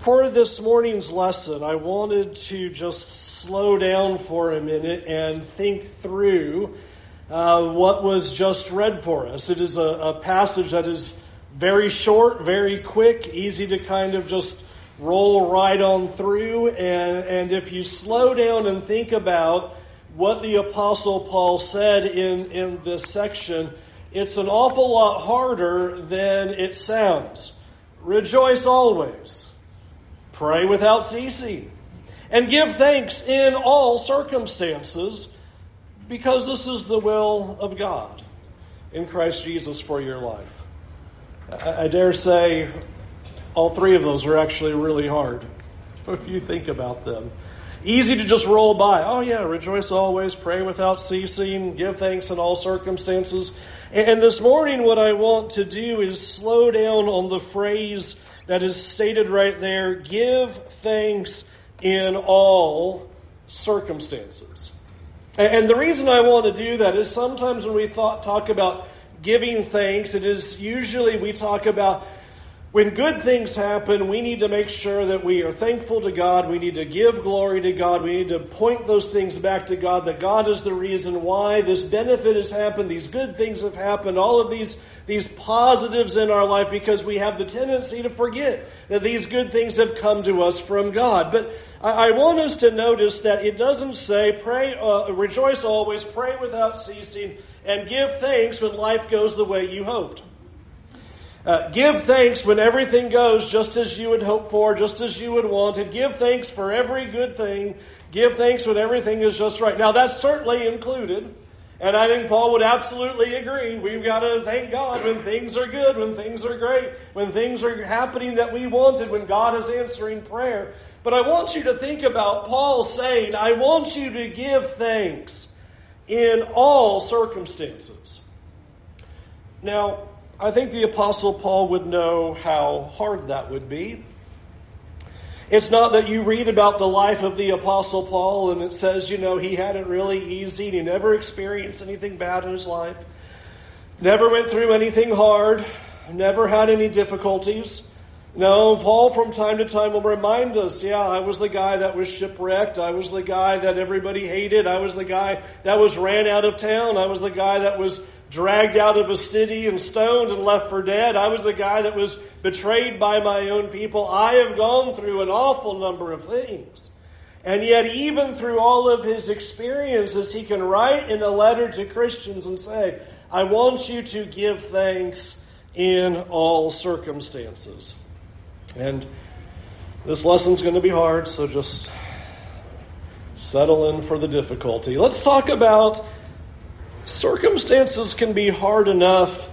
For this morning's lesson, I wanted to just slow down for a minute and think through uh, what was just read for us. It is a, a passage that is very short, very quick, easy to kind of just roll right on through. And, and if you slow down and think about what the Apostle Paul said in, in this section, it's an awful lot harder than it sounds. Rejoice always Pray without ceasing. And give thanks in all circumstances because this is the will of God in Christ Jesus for your life. I, dare say all three of those are actually really hard if you think about them. Easy to just roll by. Oh, yeah, rejoice always, pray without ceasing, give thanks in all circumstances. And this morning, what I want to do is slow down on the phrase that is stated right there give thanks in all circumstances. And the reason I want to do that is sometimes when we thought, talk about giving thanks, it is usually we talk about when good things happen, we need to make sure that we are thankful to God. We need to give glory to God. We need to point those things back to God, that God is the reason why this benefit has happened, these good things have happened, all of these, these positives in our life, because we have the tendency to forget that these good things have come to us from God. But I, I want us to notice that it doesn't say, pray, uh, rejoice always, pray without ceasing, and give thanks when life goes the way you hoped. Uh, give thanks when everything goes just as you would hope for, just as you would want it. Give thanks for every good thing. Give thanks when everything is just right. Now, that's certainly included. And I think Paul would absolutely agree. We've got to thank God when things are good, when things are great, when things are happening that we wanted, when God is answering prayer. But I want you to think about Paul saying, I want you to give thanks in all circumstances. Now, I think the Apostle Paul would know how hard that would be. It's not that you read about the life of the Apostle Paul and it says, you know, he had it really easy. He never experienced anything bad in his life, never went through anything hard, never had any difficulties. No, Paul from time to time will remind us, yeah, I was the guy that was shipwrecked. I was the guy that everybody hated. I was the guy that was ran out of town. I was the guy that was dragged out of a city and stoned and left for dead. I was a guy that was betrayed by my own people. I have gone through an awful number of things. And yet, even through all of his experiences, he can write in a letter to Christians and say, I want you to give thanks in all circumstances. And this lesson's going to be hard, so just settle in for the difficulty. Let's talk about circumstances can be hard enough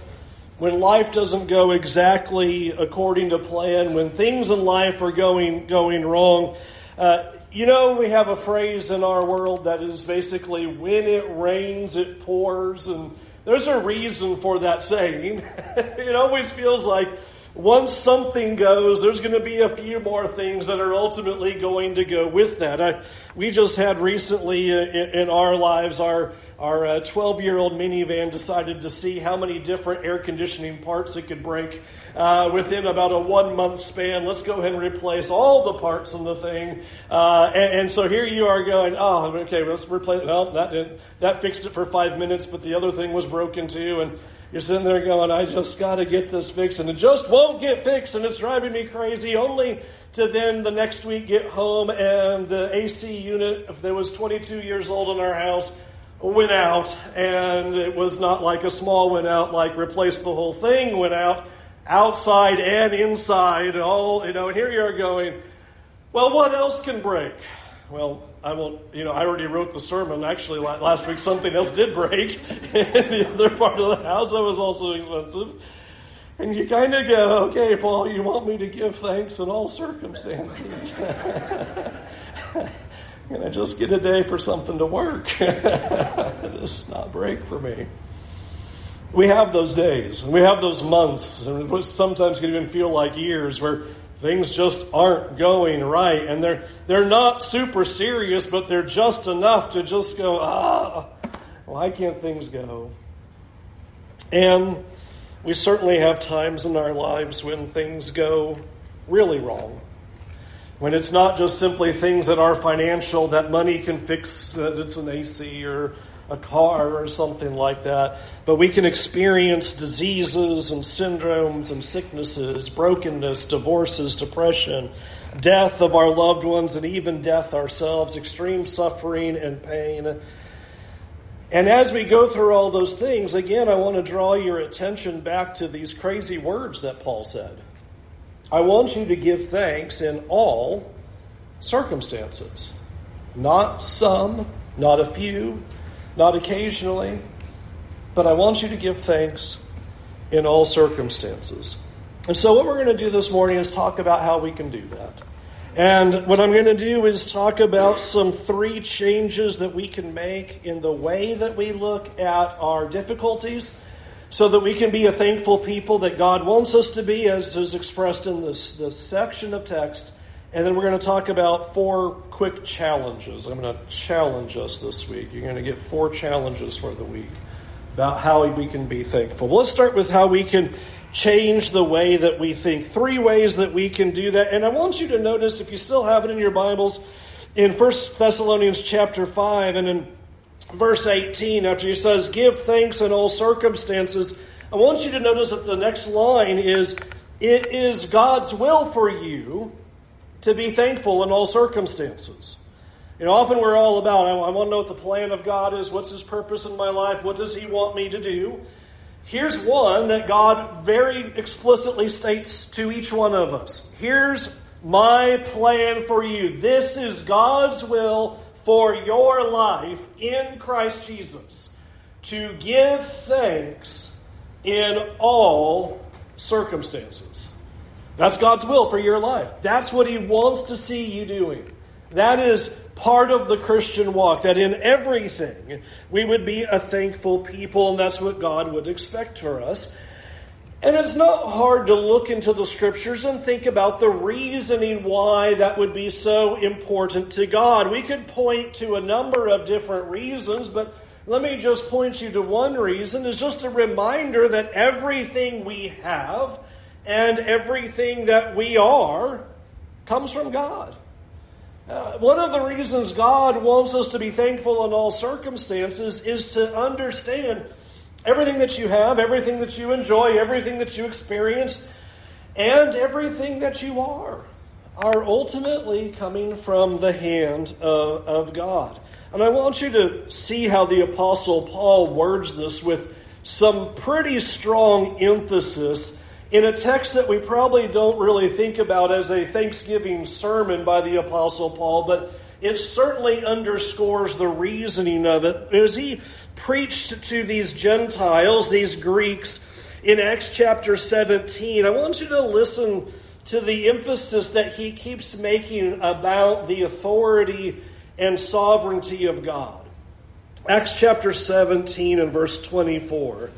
when life doesn't go exactly according to plan, when things in life are going going wrong. Uh, you know, we have a phrase in our world that is basically when it rains, it pours, and there's a reason for that saying. it always feels like once something goes, there's going to be a few more things that are ultimately going to go with that. I, we just had recently uh, in, in our lives our our 12 uh, year old minivan decided to see how many different air conditioning parts it could break uh, within about a one month span. Let's go ahead and replace all the parts in the thing. Uh, and, and, so here you are going, oh, okay, let's replace. Well, that didn't, that fixed it for five minutes, but the other thing was broken too. And you're sitting there going, I just got to get this fixed, and it just won't get fixed, and it's driving me crazy. Only to then the next week get home, and the AC unit, if there was 22 years old in our house, went out, and it was not like a small went out, like replace the whole thing went out, outside and inside, all, you know, here you are going, well, what else can break? Well, I won't, you know, I already wrote the sermon. Actually, last week something else did break in the other part of the house that was also expensive. And you kind of go, okay, Paul, you want me to give thanks in all circumstances. Can I just get a day for something to work? this not break for me. We have those days, and we have those months, and sometimes can even feel like years where things just aren't going right, and they're they're not super serious, but they're just enough to just go, ah, why can't things go? And we certainly have times in our lives when things go really wrong. When it's not just simply things that are financial, that money can fix, that it's an AC or a car or something like that. But we can experience diseases and syndromes and sicknesses, brokenness, divorces, depression, death of our loved ones, and even death ourselves, extreme suffering and pain. And as we go through all those things, again, I want to draw your attention back to these crazy words that Paul said. I want you to give thanks in all circumstances. Not some, not a few, not occasionally, but I want you to give thanks in all circumstances. And so, what we're going to do this morning is talk about how we can do that. And what I'm going to do is talk about some three changes that we can make in the way that we look at our difficulties so that we can be a thankful people that God wants us to be, as is expressed in this, this section of text. And then we're going to talk about four quick challenges. I'm going to challenge us this week. You're going to get four challenges for the week about how we can be thankful. Let's start with how we can change the way that we think. Three ways that we can do that. And I want you to notice, if you still have it in your Bibles, in 1 Thessalonians chapter 5 and in verse 18, after he says, Give thanks in all circumstances, I want you to notice that the next line is, It is God's will for you to be thankful in all circumstances. You know, often we're all about, I want to know what the plan of God is, what's His purpose in my life, what does He want me to do? Here's one that God very explicitly states to each one of us. Here's my plan for you. This is God's will for your life in Christ Jesus. To give thanks in all circumstances. That's God's will for your life. That's what He wants to see you doing. That is part of the Christian walk, that in everything we would be a thankful people, and that's what God would expect for us. And it's not hard to look into the scriptures and think about the reasoning why that would be so important to God. We could point to a number of different reasons, but let me just point you to one reason is just a reminder that everything we have and everything that we are comes from God. Uh, one of the reasons God wants us to be thankful in all circumstances is to understand everything that you have, everything that you enjoy, everything that you experience, and everything that you are, are ultimately coming from the hand of, of God. And I want you to see how the Apostle Paul words this with some pretty strong emphasis in a text that we probably don't really think about as a Thanksgiving sermon by the Apostle Paul, but it certainly underscores the reasoning of it. As he preached to these Gentiles, these Greeks, in Acts chapter 17, I want you to listen to the emphasis that he keeps making about the authority and sovereignty of God. Acts chapter 17 and verse 24.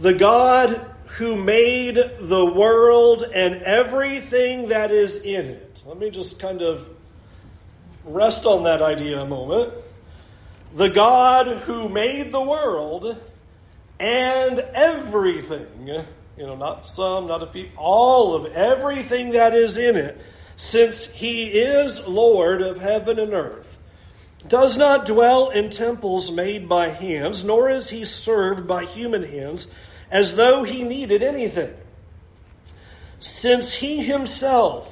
The God who made the world and everything that is in it. Let me just kind of rest on that idea a moment. The God who made the world and everything, you know, not some, not a few, all of everything that is in it, since he is Lord of heaven and earth, does not dwell in temples made by hands, nor is he served by human hands as though he needed anything. Since he himself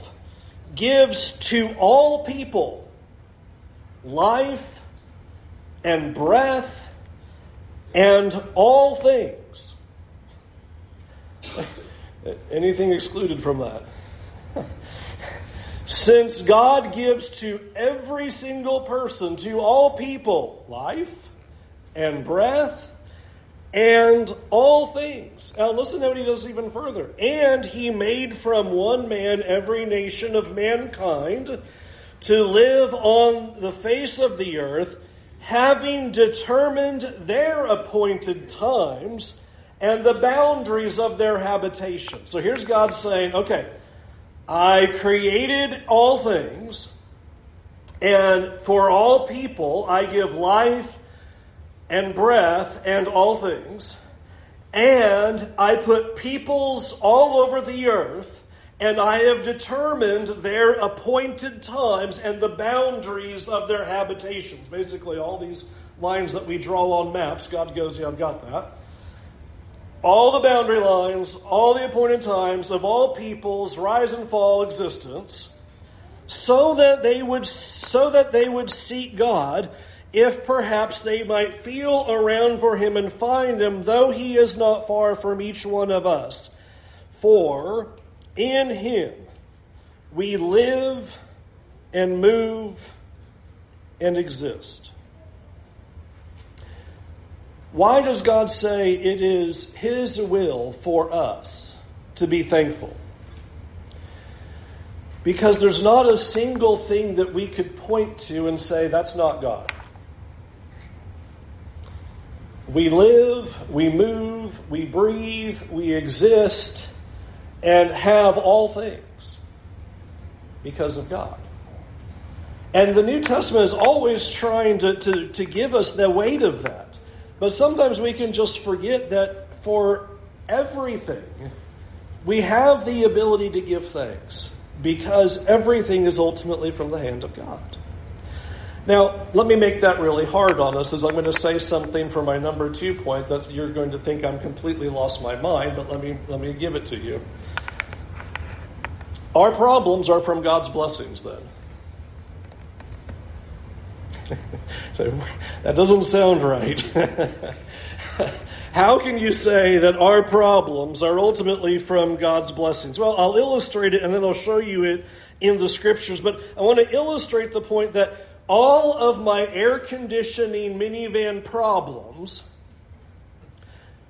gives to all people life and breath and all things. Anything excluded from that? Since God gives to every single person, to all people, life and breath and all things. Now listen to what he does even further. And he made from one man every nation of mankind to live on the face of the earth, having determined their appointed times and the boundaries of their habitation. So here's God saying, okay, I created all things, and for all people I give life and breath and all things. And I put peoples all over the earth and I have determined their appointed times and the boundaries of their habitations. Basically, all these lines that we draw on maps, God goes, Yeah, I've got that. All the boundary lines, all the appointed times of all peoples' rise and fall existence, so that they would so that they would seek God, if perhaps they might feel around for him and find him, though he is not far from each one of us. For in him we live and move and exist. Why does God say it is his will for us to be thankful? Because there's not a single thing that we could point to and say, that's not God. We live, we move, we breathe, we exist and have all things because of God. And the New Testament is always trying to, to, to give us the weight of that. But sometimes we can just forget that for everything, we have the ability to give thanks because everything is ultimately from the hand of God. Now, let me make that really hard on us as I'm going to say something for my number two point that you're going to think I'm completely lost my mind, but let me, let me give it to you. Our problems are from God's blessings, then. so, that doesn't sound right. How can you say that our problems are ultimately from God's blessings? Well, I'll illustrate it and then I'll show you it in the scriptures, but I want to illustrate the point that all of my air conditioning minivan problems,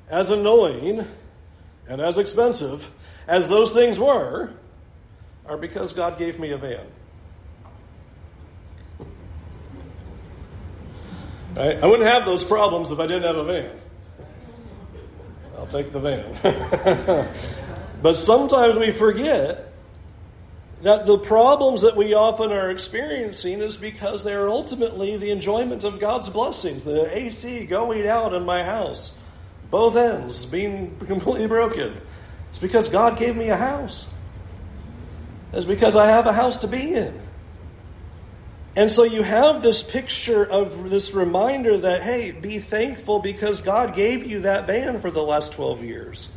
as annoying and as expensive as those things were, are because God gave me a van. Right? I wouldn't have those problems if I didn't have a van. I'll take the van. but sometimes we forget that the problems that we often are experiencing is because they are ultimately the enjoyment of God's blessings. The AC going out in my house, both ends being completely broken. It's because God gave me a house It's because I have a house to be in. And so you have this picture of this reminder that, hey, be thankful because God gave you that van for the last 12 years.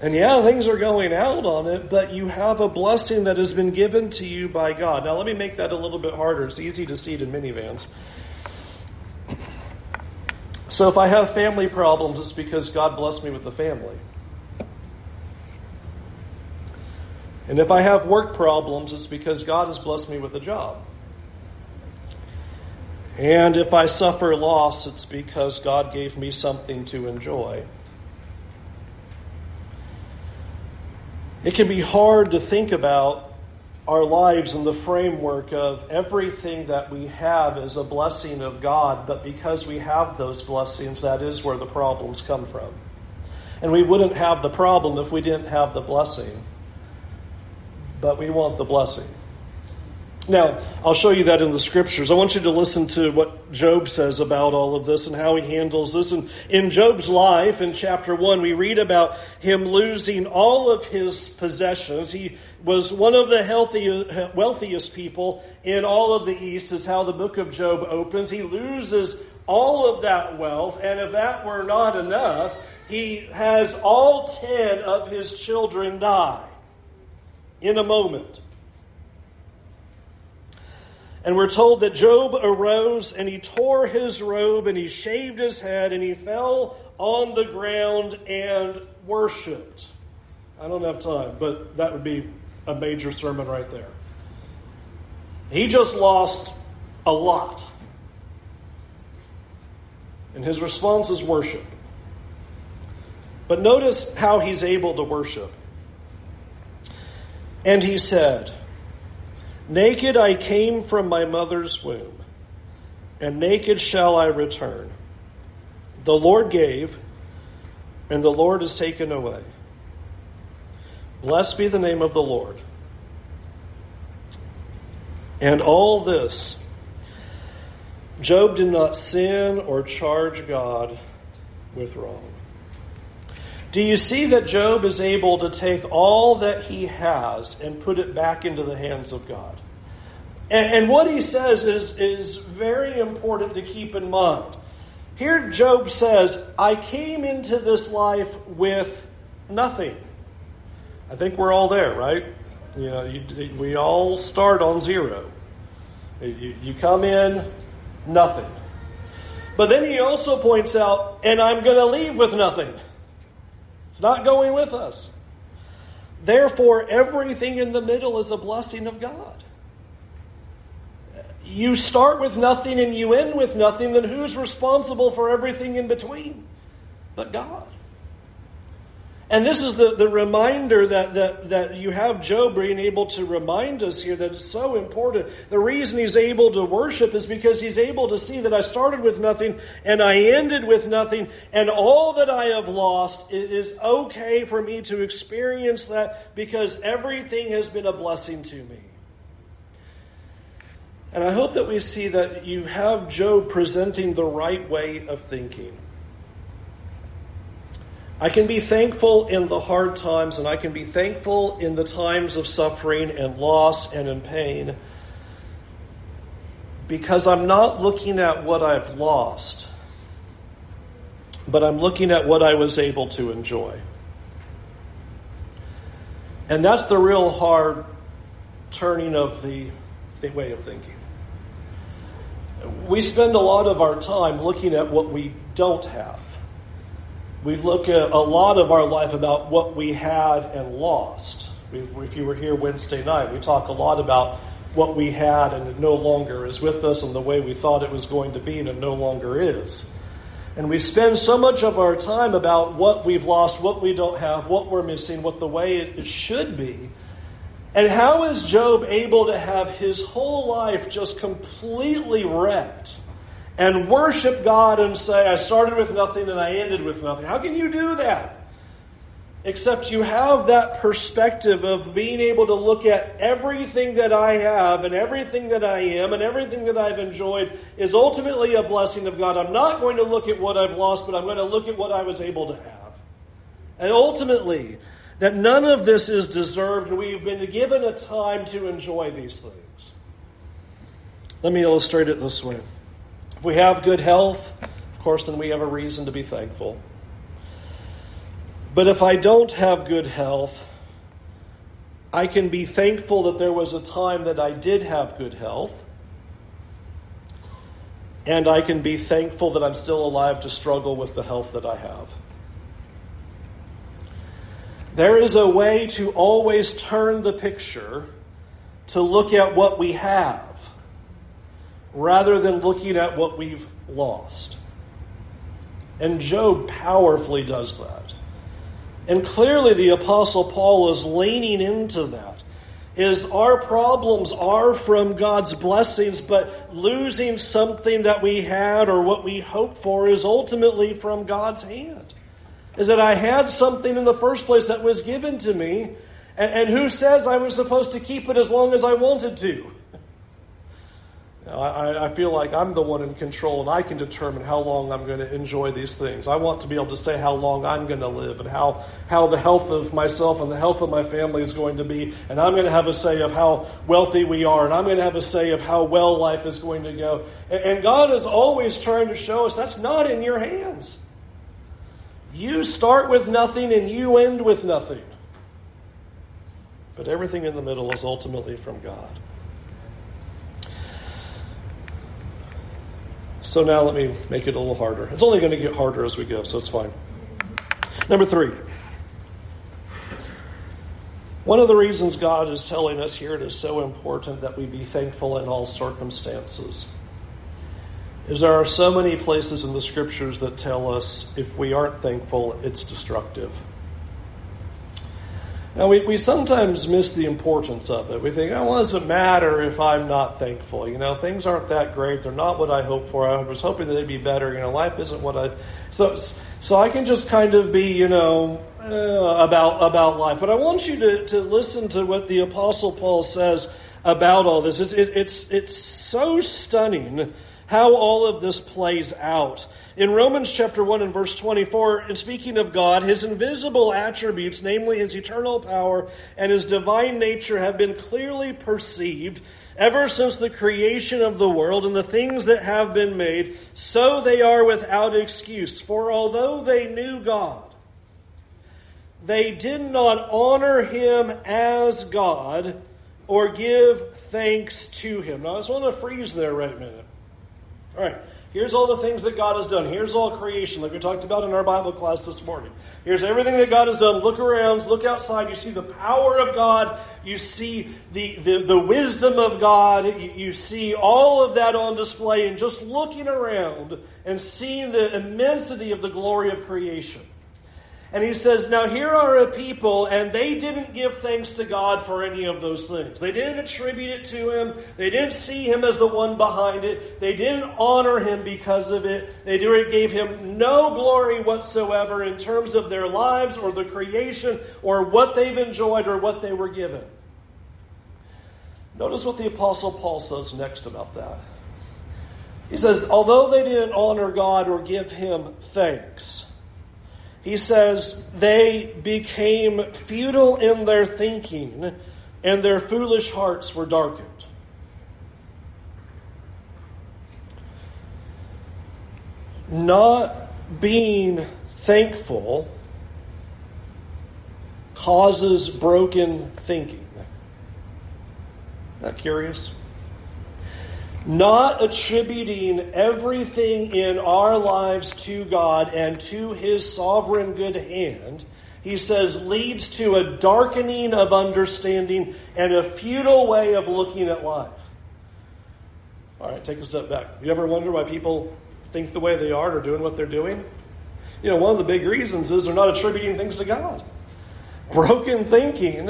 And yeah, things are going out on it, but you have a blessing that has been given to you by God. Now, let me make that a little bit harder. It's easy to see it in minivans. So, if I have family problems, it's because God blessed me with a family. And if I have work problems, it's because God has blessed me with a job. And if I suffer loss, it's because God gave me something to enjoy. It can be hard to think about our lives in the framework of everything that we have is a blessing of God, but because we have those blessings, that is where the problems come from. And we wouldn't have the problem if we didn't have the blessing but we want the blessing. Now, I'll show you that in the scriptures. I want you to listen to what Job says about all of this and how he handles this. And in Job's life, in chapter 1, we read about him losing all of his possessions. He was one of the healthiest, wealthiest people in all of the East, is how the book of Job opens. He loses all of that wealth, and if that were not enough, he has all ten of his children die in a moment. And we're told that Job arose and he tore his robe and he shaved his head and he fell on the ground and worshiped. I don't have time, but that would be a major sermon right there. He just lost a lot. And his response is worship. But notice how he's able to worship. And he said, Naked I came from my mother's womb, and naked shall I return. The Lord gave, and the Lord has taken away. Blessed be the name of the Lord. And all this, Job did not sin or charge God with wrong. Do you see that Job is able to take all that he has and put it back into the hands of God? And, and what he says is, is very important to keep in mind. Here, Job says, I came into this life with nothing. I think we're all there, right? You know, you, we all start on zero. You, you come in, nothing. But then he also points out, and I'm going to leave with nothing. It's not going with us. Therefore, everything in the middle is a blessing of God. You start with nothing and you end with nothing, then who's responsible for everything in between? But God. And this is the, the reminder that, that, that you have Job being able to remind us here that it's so important. The reason he's able to worship is because he's able to see that I started with nothing and I ended with nothing, and all that I have lost, it is okay for me to experience that because everything has been a blessing to me. And I hope that we see that you have Job presenting the right way of thinking. I can be thankful in the hard times, and I can be thankful in the times of suffering and loss and in pain because I'm not looking at what I've lost, but I'm looking at what I was able to enjoy. And that's the real hard turning of the, way of thinking. We spend a lot of our time looking at what we don't have we look at a lot of our life about what we had and lost. if you were here Wednesday night, we talk a lot about what we had and it no longer is with us and the way we thought it was going to be and it no longer is. And we spend so much of our time about what we've lost, what we don't have, what we're missing, what the way it should be. And how is Job able to have his whole life just completely wrecked? And worship God and say, I started with nothing and I ended with nothing. How can you do that? Except you have that perspective of being able to look at everything that I have and everything that I am and everything that I've enjoyed is ultimately a blessing of God. I'm not going to look at what I've lost, but I'm going to look at what I was able to have. And ultimately, that none of this is deserved and we've been given a time to enjoy these things. Let me illustrate it this way. If we have good health, of course, then we have a reason to be thankful. But if I don't have good health, I can be thankful that there was a time that I did have good health. And I can be thankful that I'm still alive to struggle with the health that I have. There is a way to always turn the picture to look at what we have rather than looking at what we've lost. And Job powerfully does that. And clearly the apostle Paul is leaning into that. Is our problems are from God's blessings, but losing something that we had or what we hoped for is ultimately from God's hand. Is that I had something in the first place that was given to me, and, and who says I was supposed to keep it as long as I wanted to? I, I, feel like I'm the one in control and I can determine how long I'm going to enjoy these things. I want to be able to say how long I'm going to live and how, how the health of myself and the health of my family is going to be. And I'm going to have a say of how wealthy we are and I'm going to have a say of how well life is going to go. And, and God is always trying to show us that's not in your hands. You start with nothing and you end with nothing. But everything in the middle is ultimately from God. So now let me make it a little harder. It's only going to get harder as we go, so it's fine. Number three. One of the reasons God is telling us here it is so important that we be thankful in all circumstances is there are so many places in the scriptures that tell us if we aren't thankful, it's destructive. Now, we, we sometimes miss the importance of it. We think, oh, well, it doesn't matter if I'm not thankful. You know, things aren't that great. They're not what I hoped for. I was hoping that they'd be better. You know, life isn't what I. So, so I can just kind of be, you know, uh, about about life. But I want you to, to listen to what the Apostle Paul says about all this. It's it, it's it's so stunning how all of this plays out. In Romans chapter 1 and verse 24, in speaking of God, his invisible attributes, namely his eternal power and his divine nature, have been clearly perceived ever since the creation of the world and the things that have been made, so they are without excuse. For although they knew God, they did not honor him as God or give thanks to him. Now, I just want to freeze there right a minute. All right. Here's all the things that God has done. Here's all creation, like we talked about in our Bible class this morning. Here's everything that God has done. Look around, look outside. You see the power of God. You see the, the, the wisdom of God. You, you see all of that on display. And just looking around and seeing the immensity of the glory of creation. And he says, Now here are a people, and they didn't give thanks to God for any of those things. They didn't attribute it to him. They didn't see him as the one behind it. They didn't honor him because of it. They gave him no glory whatsoever in terms of their lives or the creation or what they've enjoyed or what they were given. Notice what the Apostle Paul says next about that. He says, Although they didn't honor God or give him thanks, he says, they became futile in their thinking, and their foolish hearts were darkened. Not being thankful causes broken thinking. Not curious? Not attributing everything in our lives to God and to His sovereign good hand, he says, leads to a darkening of understanding and a futile way of looking at life. All right, take a step back. You ever wonder why people think the way they are or doing what they're doing? You know, one of the big reasons is they're not attributing things to God. Broken thinking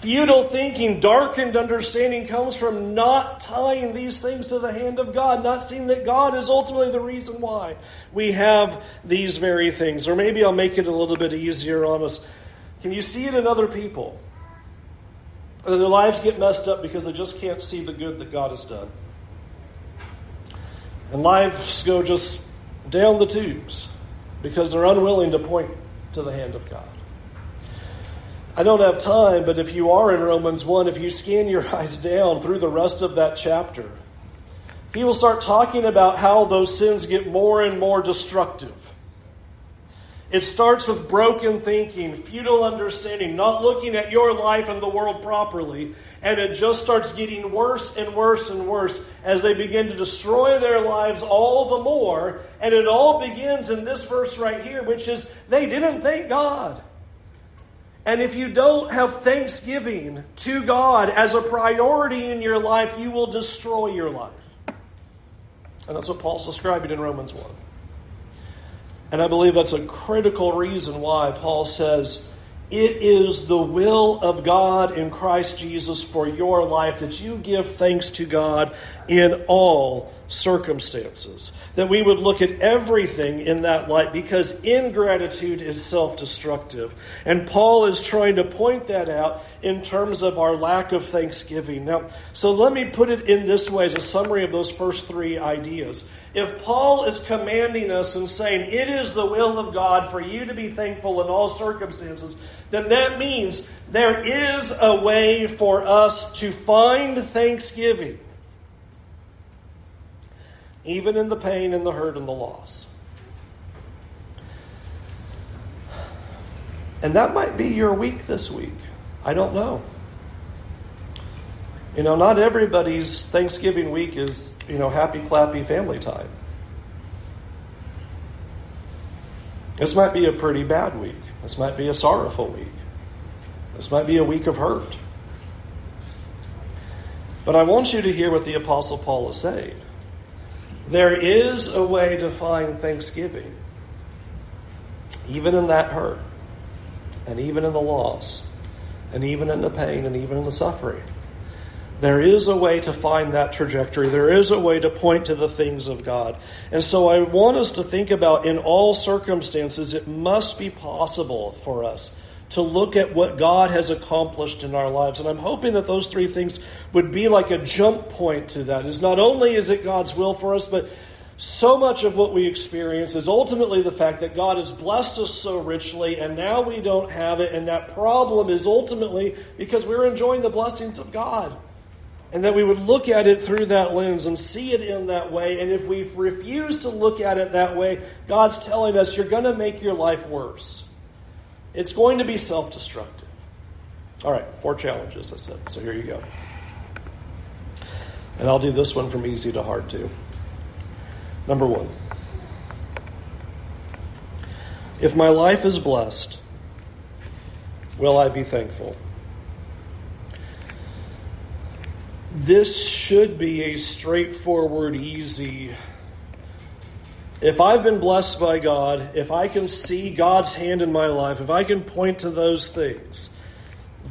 Futile thinking, darkened understanding comes from not tying these things to the hand of God, not seeing that God is ultimately the reason why we have these very things. Or maybe I'll make it a little bit easier on us. Can you see it in other people? Their lives get messed up because they just can't see the good that God has done. And lives go just down the tubes because they're unwilling to point to the hand of God. I don't have time, but if you are in Romans 1, if you scan your eyes down through the rest of that chapter, he will start talking about how those sins get more and more destructive. It starts with broken thinking, futile understanding, not looking at your life and the world properly, and it just starts getting worse and worse and worse as they begin to destroy their lives all the more. And it all begins in this verse right here, which is they didn't thank God. And if you don't have thanksgiving to God as a priority in your life, you will destroy your life. And that's what Paul's describing in Romans 1. And I believe that's a critical reason why Paul says, it is the will of God in Christ Jesus for your life that you give thanks to God in all circumstances that we would look at everything in that light because ingratitude is self-destructive. And Paul is trying to point that out in terms of our lack of thanksgiving. Now, so let me put it in this way as a summary of those first three ideas. If Paul is commanding us and saying it is the will of God for you to be thankful in all circumstances, then that means there is a way for us to find thanksgiving even in the pain and the hurt and the loss. And that might be your week this week. I don't know. You know, not everybody's Thanksgiving week is, you know, happy, clappy family time. This might be a pretty bad week. This might be a sorrowful week. This might be a week of hurt. But I want you to hear what the Apostle Paul is saying. There is a way to find thanksgiving, even in that hurt, and even in the loss, and even in the pain, and even in the suffering. There is a way to find that trajectory. There is a way to point to the things of God. And so I want us to think about in all circumstances, it must be possible for us to look at what God has accomplished in our lives. And I'm hoping that those three things would be like a jump point to that. Is not only is it God's will for us, but so much of what we experience is ultimately the fact that God has blessed us so richly and now we don't have it, and that problem is ultimately because we're enjoying the blessings of God. And that we would look at it through that lens and see it in that way. And if we refuse to look at it that way, God's telling us you're going to make your life worse. It's going to be self destructive. All right, four challenges, I said. So here you go. And I'll do this one from easy to hard too. Number one If my life is blessed, will I be thankful? This should be a straightforward, easy. If I've been blessed by God, if I can see God's hand in my life, if I can point to those things,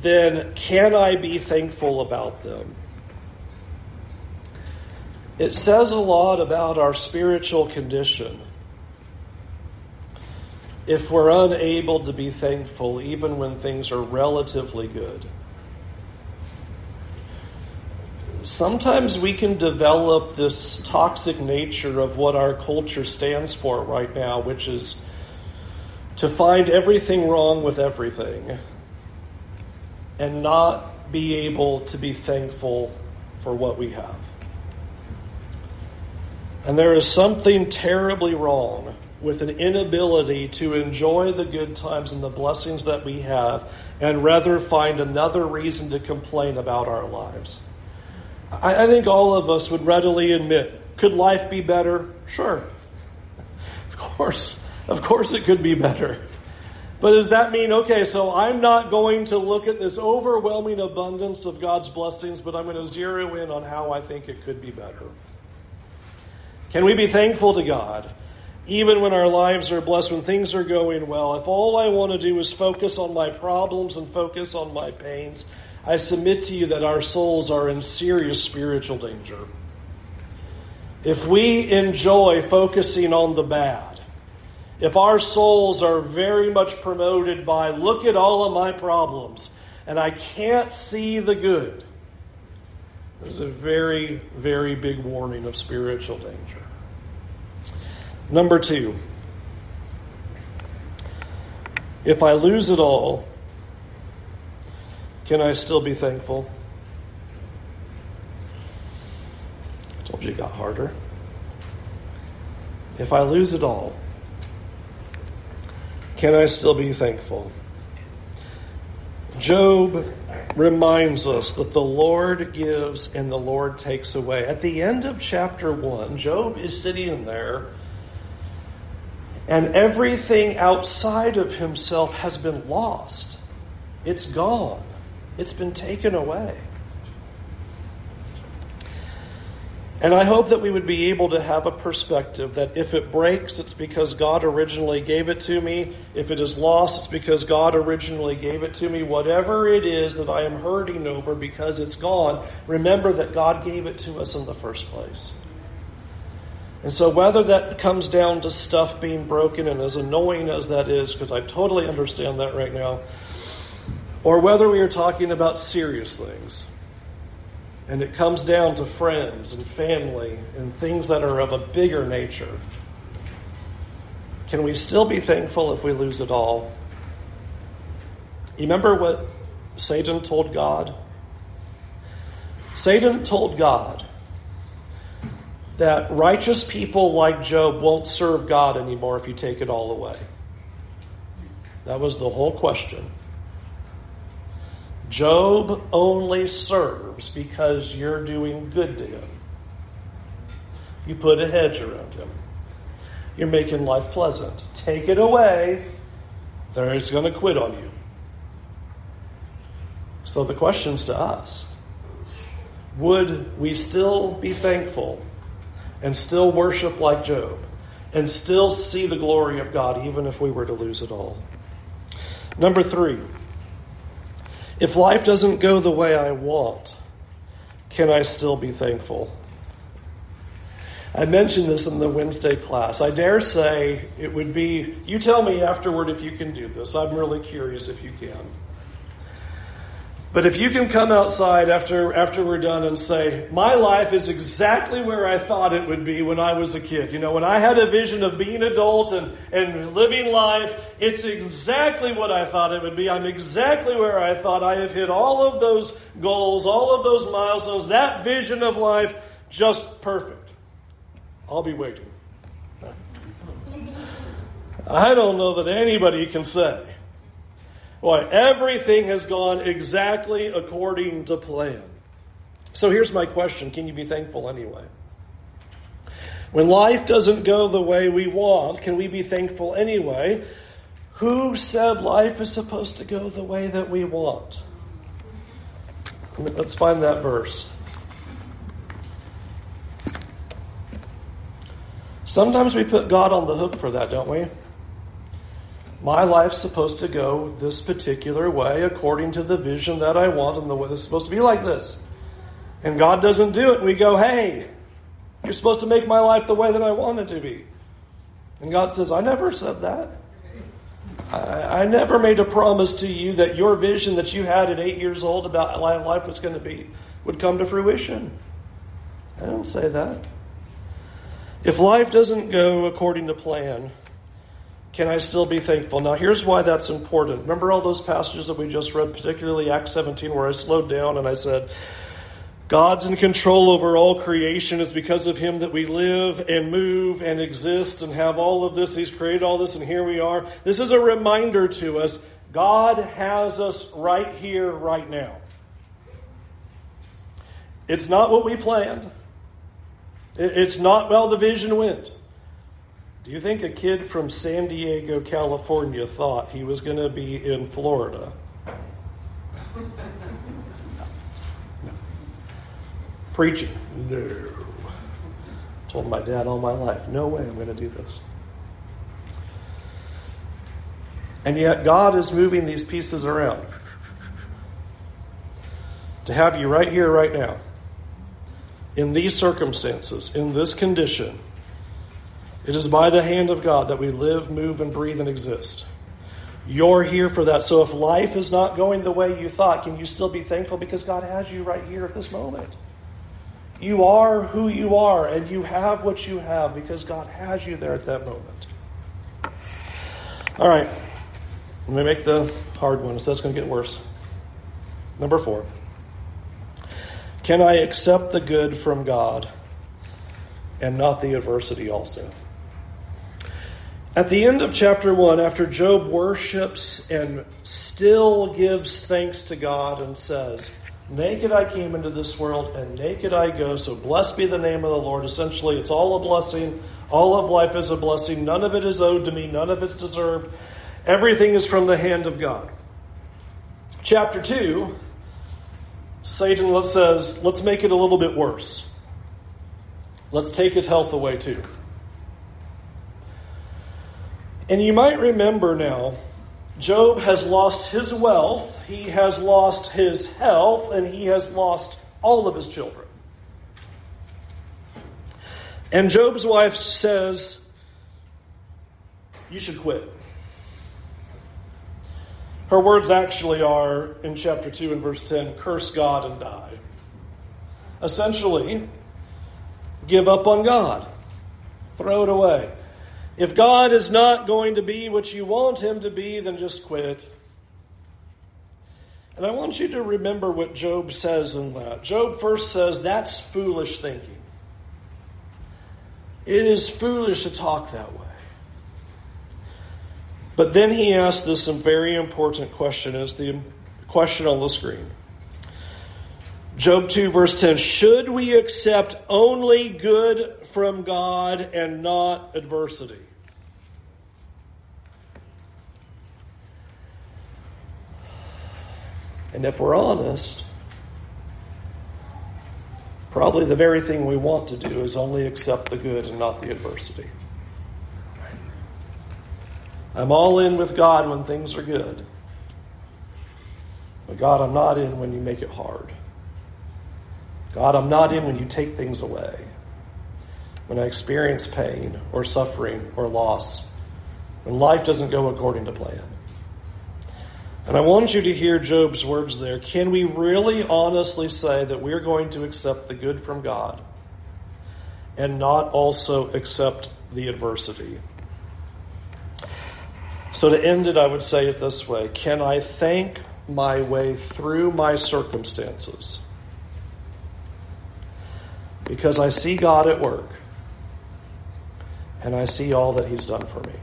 then can I be thankful about them? It says a lot about our spiritual condition if we're unable to be thankful even when things are relatively good. Sometimes we can develop this toxic nature of what our culture stands for right now, which is to find everything wrong with everything and not be able to be thankful for what we have. And there is something terribly wrong with an inability to enjoy the good times and the blessings that we have and rather find another reason to complain about our lives. I, I think all of us would readily admit could life be better? Sure. Of course. Of course it could be better. But does that mean, okay, so I'm not going to look at this overwhelming abundance of God's blessings, but I'm going to zero in on how I think it could be better? Can we be thankful to God even when our lives are blessed, when things are going well? If all I want to do is focus on my problems and focus on my pains, I submit to you that our souls are in serious spiritual danger. If we enjoy focusing on the bad, if our souls are very much promoted by, look at all of my problems, and I can't see the good, there's a very, very big warning of spiritual danger. Number two, if I lose it all, can I still be thankful? I told you it got harder. If I lose it all, can I still be thankful? Job reminds us that the Lord gives and the Lord takes away. At the end of chapter 1, Job is sitting there and everything outside of himself has been lost. It's gone. It's been taken away. And I hope that we would be able to have a perspective that if it breaks, it's because God originally gave it to me. If it is lost, it's because God originally gave it to me. Whatever it is that I am hurting over because it's gone, remember that God gave it to us in the first place. And so, whether that comes down to stuff being broken, and as annoying as that is, because I totally understand that right now, or whether we are talking about serious things, and it comes down to friends and family and things that are of a bigger nature, can we still be thankful if we lose it all? You remember what Satan told God? Satan told God, that righteous people like Job won't serve God anymore if you take it all away. That was the whole question. Job only serves because you're doing good to him. You put a hedge around him. You're making life pleasant. Take it away, then it's going to quit on you. So the question's to us. Would we still be thankful and still worship like Job and still see the glory of God even if we were to lose it all. Number three, if life doesn't go the way I want, can I still be thankful? I mentioned this in the Wednesday class. I dare say it would be, you tell me afterward if you can do this. I'm really curious if you can. But if you can come outside after, after we're done and say, my life is exactly where I thought it would be when I was a kid. You know, when I had a vision of being adult and, and living life, it's exactly what I thought it would be. I'm exactly where I thought I have hit all of those goals, all of those milestones, that vision of life, just perfect. I'll be waiting. I don't know that anybody can say Boy, everything has gone exactly according to plan. So here's my question Can you be thankful anyway? When life doesn't go the way we want, can we be thankful anyway? Who said life is supposed to go the way that we want? Let's find that verse. Sometimes we put God on the hook for that, don't we? My life's supposed to go this particular way according to the vision that I want and the way it's supposed to be like this. And God doesn't do it. And we go, hey, you're supposed to make my life the way that I want it to be. And God says, I never said that. I, I never made a promise to you that your vision that you had at eight years old about how life was going to be would come to fruition. I don't say that. If life doesn't go according to plan, can I still be thankful? Now, here's why that's important. Remember all those passages that we just read, particularly Acts 17, where I slowed down and I said, God's in control over all creation. It's because of Him that we live and move and exist and have all of this. He's created all this, and here we are. This is a reminder to us God has us right here, right now. It's not what we planned, it's not, well, the vision went. Do you think a kid from San Diego, California thought he was going to be in Florida? no. Preaching? No. Told my dad all my life, no way I'm going to do this. And yet, God is moving these pieces around to have you right here, right now, in these circumstances, in this condition it is by the hand of God that we live, move, and breathe and exist. You're here for that. So if life is not going the way you thought, can you still be thankful because God has you right here at this moment? You are who you are, and you have what you have because God has you there at that moment. All right. Let me make the hard one, so that's going to get worse. Number four. Can I accept the good from God and not the adversity also? At the end of chapter 1, after Job worships and still gives thanks to God and says, Naked I came into this world and naked I go, so blessed be the name of the Lord. Essentially, it's all a blessing. All of life is a blessing. None of it is owed to me, none of it's deserved. Everything is from the hand of God. Chapter 2, Satan says, Let's make it a little bit worse. Let's take his health away too. And you might remember now, Job has lost his wealth, he has lost his health, and he has lost all of his children. And Job's wife says, You should quit. Her words actually are in chapter 2 and verse 10 curse God and die. Essentially, give up on God, throw it away. If God is not going to be what you want him to be, then just quit. And I want you to remember what Job says in that. Job first says, That's foolish thinking. It is foolish to talk that way. But then he asks this very important question, is the question on the screen. Job 2, verse 10 Should we accept only good from God and not adversity? And if we're honest, probably the very thing we want to do is only accept the good and not the adversity. I'm all in with God when things are good. But God, I'm not in when you make it hard. God, I'm not in when you take things away. When I experience pain or suffering or loss. When life doesn't go according to plan. And I want you to hear Job's words there. Can we really honestly say that we're going to accept the good from God and not also accept the adversity? So to end it, I would say it this way. Can I thank my way through my circumstances? Because I see God at work and I see all that He's done for me.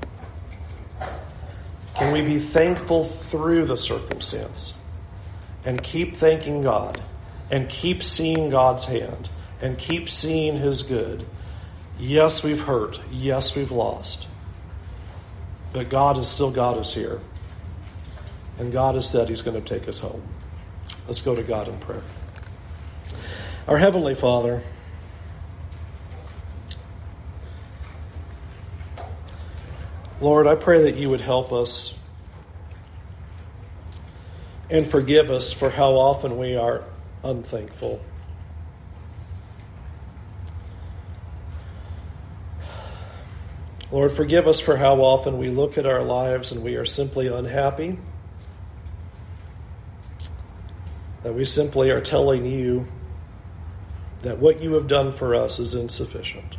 Can we be thankful through the circumstance and keep thanking God and keep seeing God's hand and keep seeing His good? Yes, we've hurt. Yes, we've lost. But God is still God is here. And God has said He's going to take us home. Let's go to God in prayer. Our Heavenly Father, Lord, I pray that you would help us and forgive us for how often we are unthankful. Lord, forgive us for how often we look at our lives and we are simply unhappy. That we simply are telling you that what you have done for us is insufficient.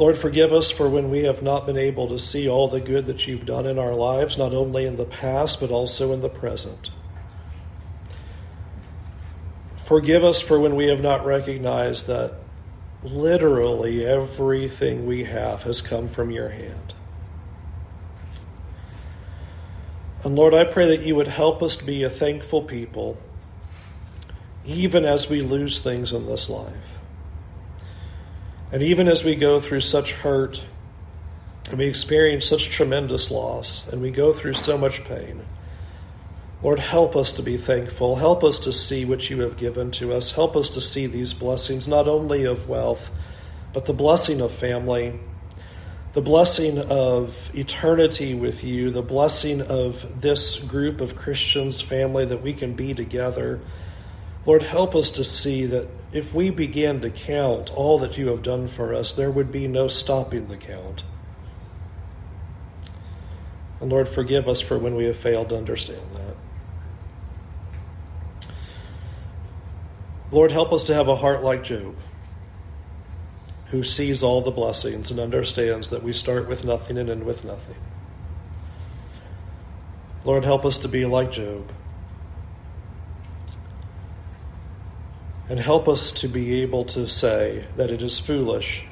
Lord, forgive us for when we have not been able to see all the good that you've done in our lives, not only in the past, but also in the present. Forgive us for when we have not recognized that literally everything we have has come from your hand. And Lord, I pray that you would help us to be a thankful people, even as we lose things in this life. And even as we go through such hurt, and we experience such tremendous loss, and we go through so much pain, Lord, help us to be thankful. Help us to see what you have given to us. Help us to see these blessings, not only of wealth, but the blessing of family, the blessing of eternity with you, the blessing of this group of Christians, family, that we can be together. Lord, help us to see that if we began to count all that you have done for us, there would be no stopping the count. And Lord, forgive us for when we have failed to understand that. Lord, help us to have a heart like Job, who sees all the blessings and understands that we start with nothing and end with nothing. Lord, help us to be like Job and help us to be able to say that it is foolish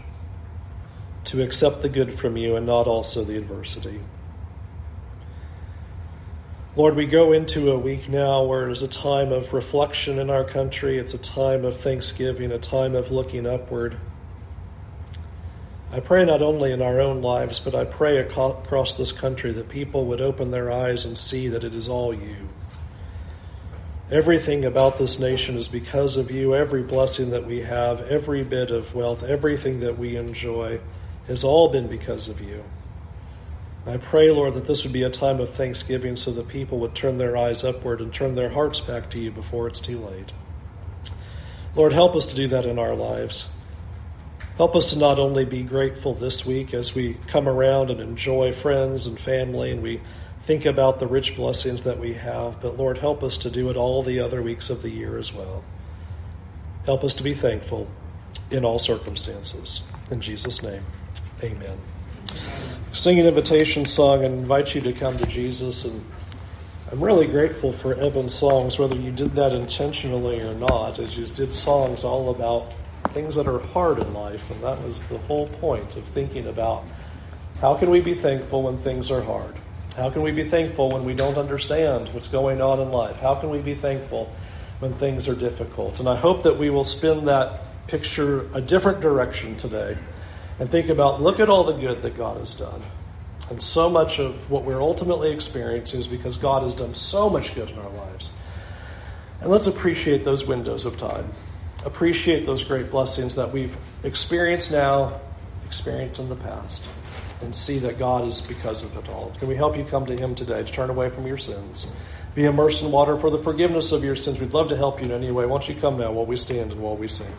to accept the good from you and not also the adversity. Lord, we go into a week now where it is a time of reflection in our country. It's a time of thanksgiving, a time of looking upward. I pray not only in our own lives, but I pray across this country that people would open their eyes and see that it is all you. Everything about this nation is because of you. Every blessing that we have, every bit of wealth, everything that we enjoy has all been because of you. I pray, Lord, that this would be a time of thanksgiving so that people would turn their eyes upward and turn their hearts back to you before it's too late. Lord, help us to do that in our lives. Help us to not only be grateful this week as we come around and enjoy friends and family and we think about the rich blessings that we have, but Lord, help us to do it all the other weeks of the year as well. Help us to be thankful in all circumstances. In Jesus' name, amen. Sing an invitation song and invite you to come to Jesus. And I'm really grateful for Evan's songs, whether you did that intentionally or not, as you did songs all about things that are hard in life. And that was the whole point of thinking about how can we be thankful when things are hard? How can we be thankful when we don't understand what's going on in life? How can we be thankful when things are difficult? And I hope that we will spin that picture a different direction today and think about look at all the good that God has done. And so much of what we're ultimately experiencing is because God has done so much good in our lives. And let's appreciate those windows of time. Appreciate those great blessings that we've experienced now, experienced in the past and see that God is because of it all. Can we help you come to Him today to turn away from your sins? Be immersed in water for the forgiveness of your sins. We'd love to help you in any way. Won't you come now while we stand and while we sing?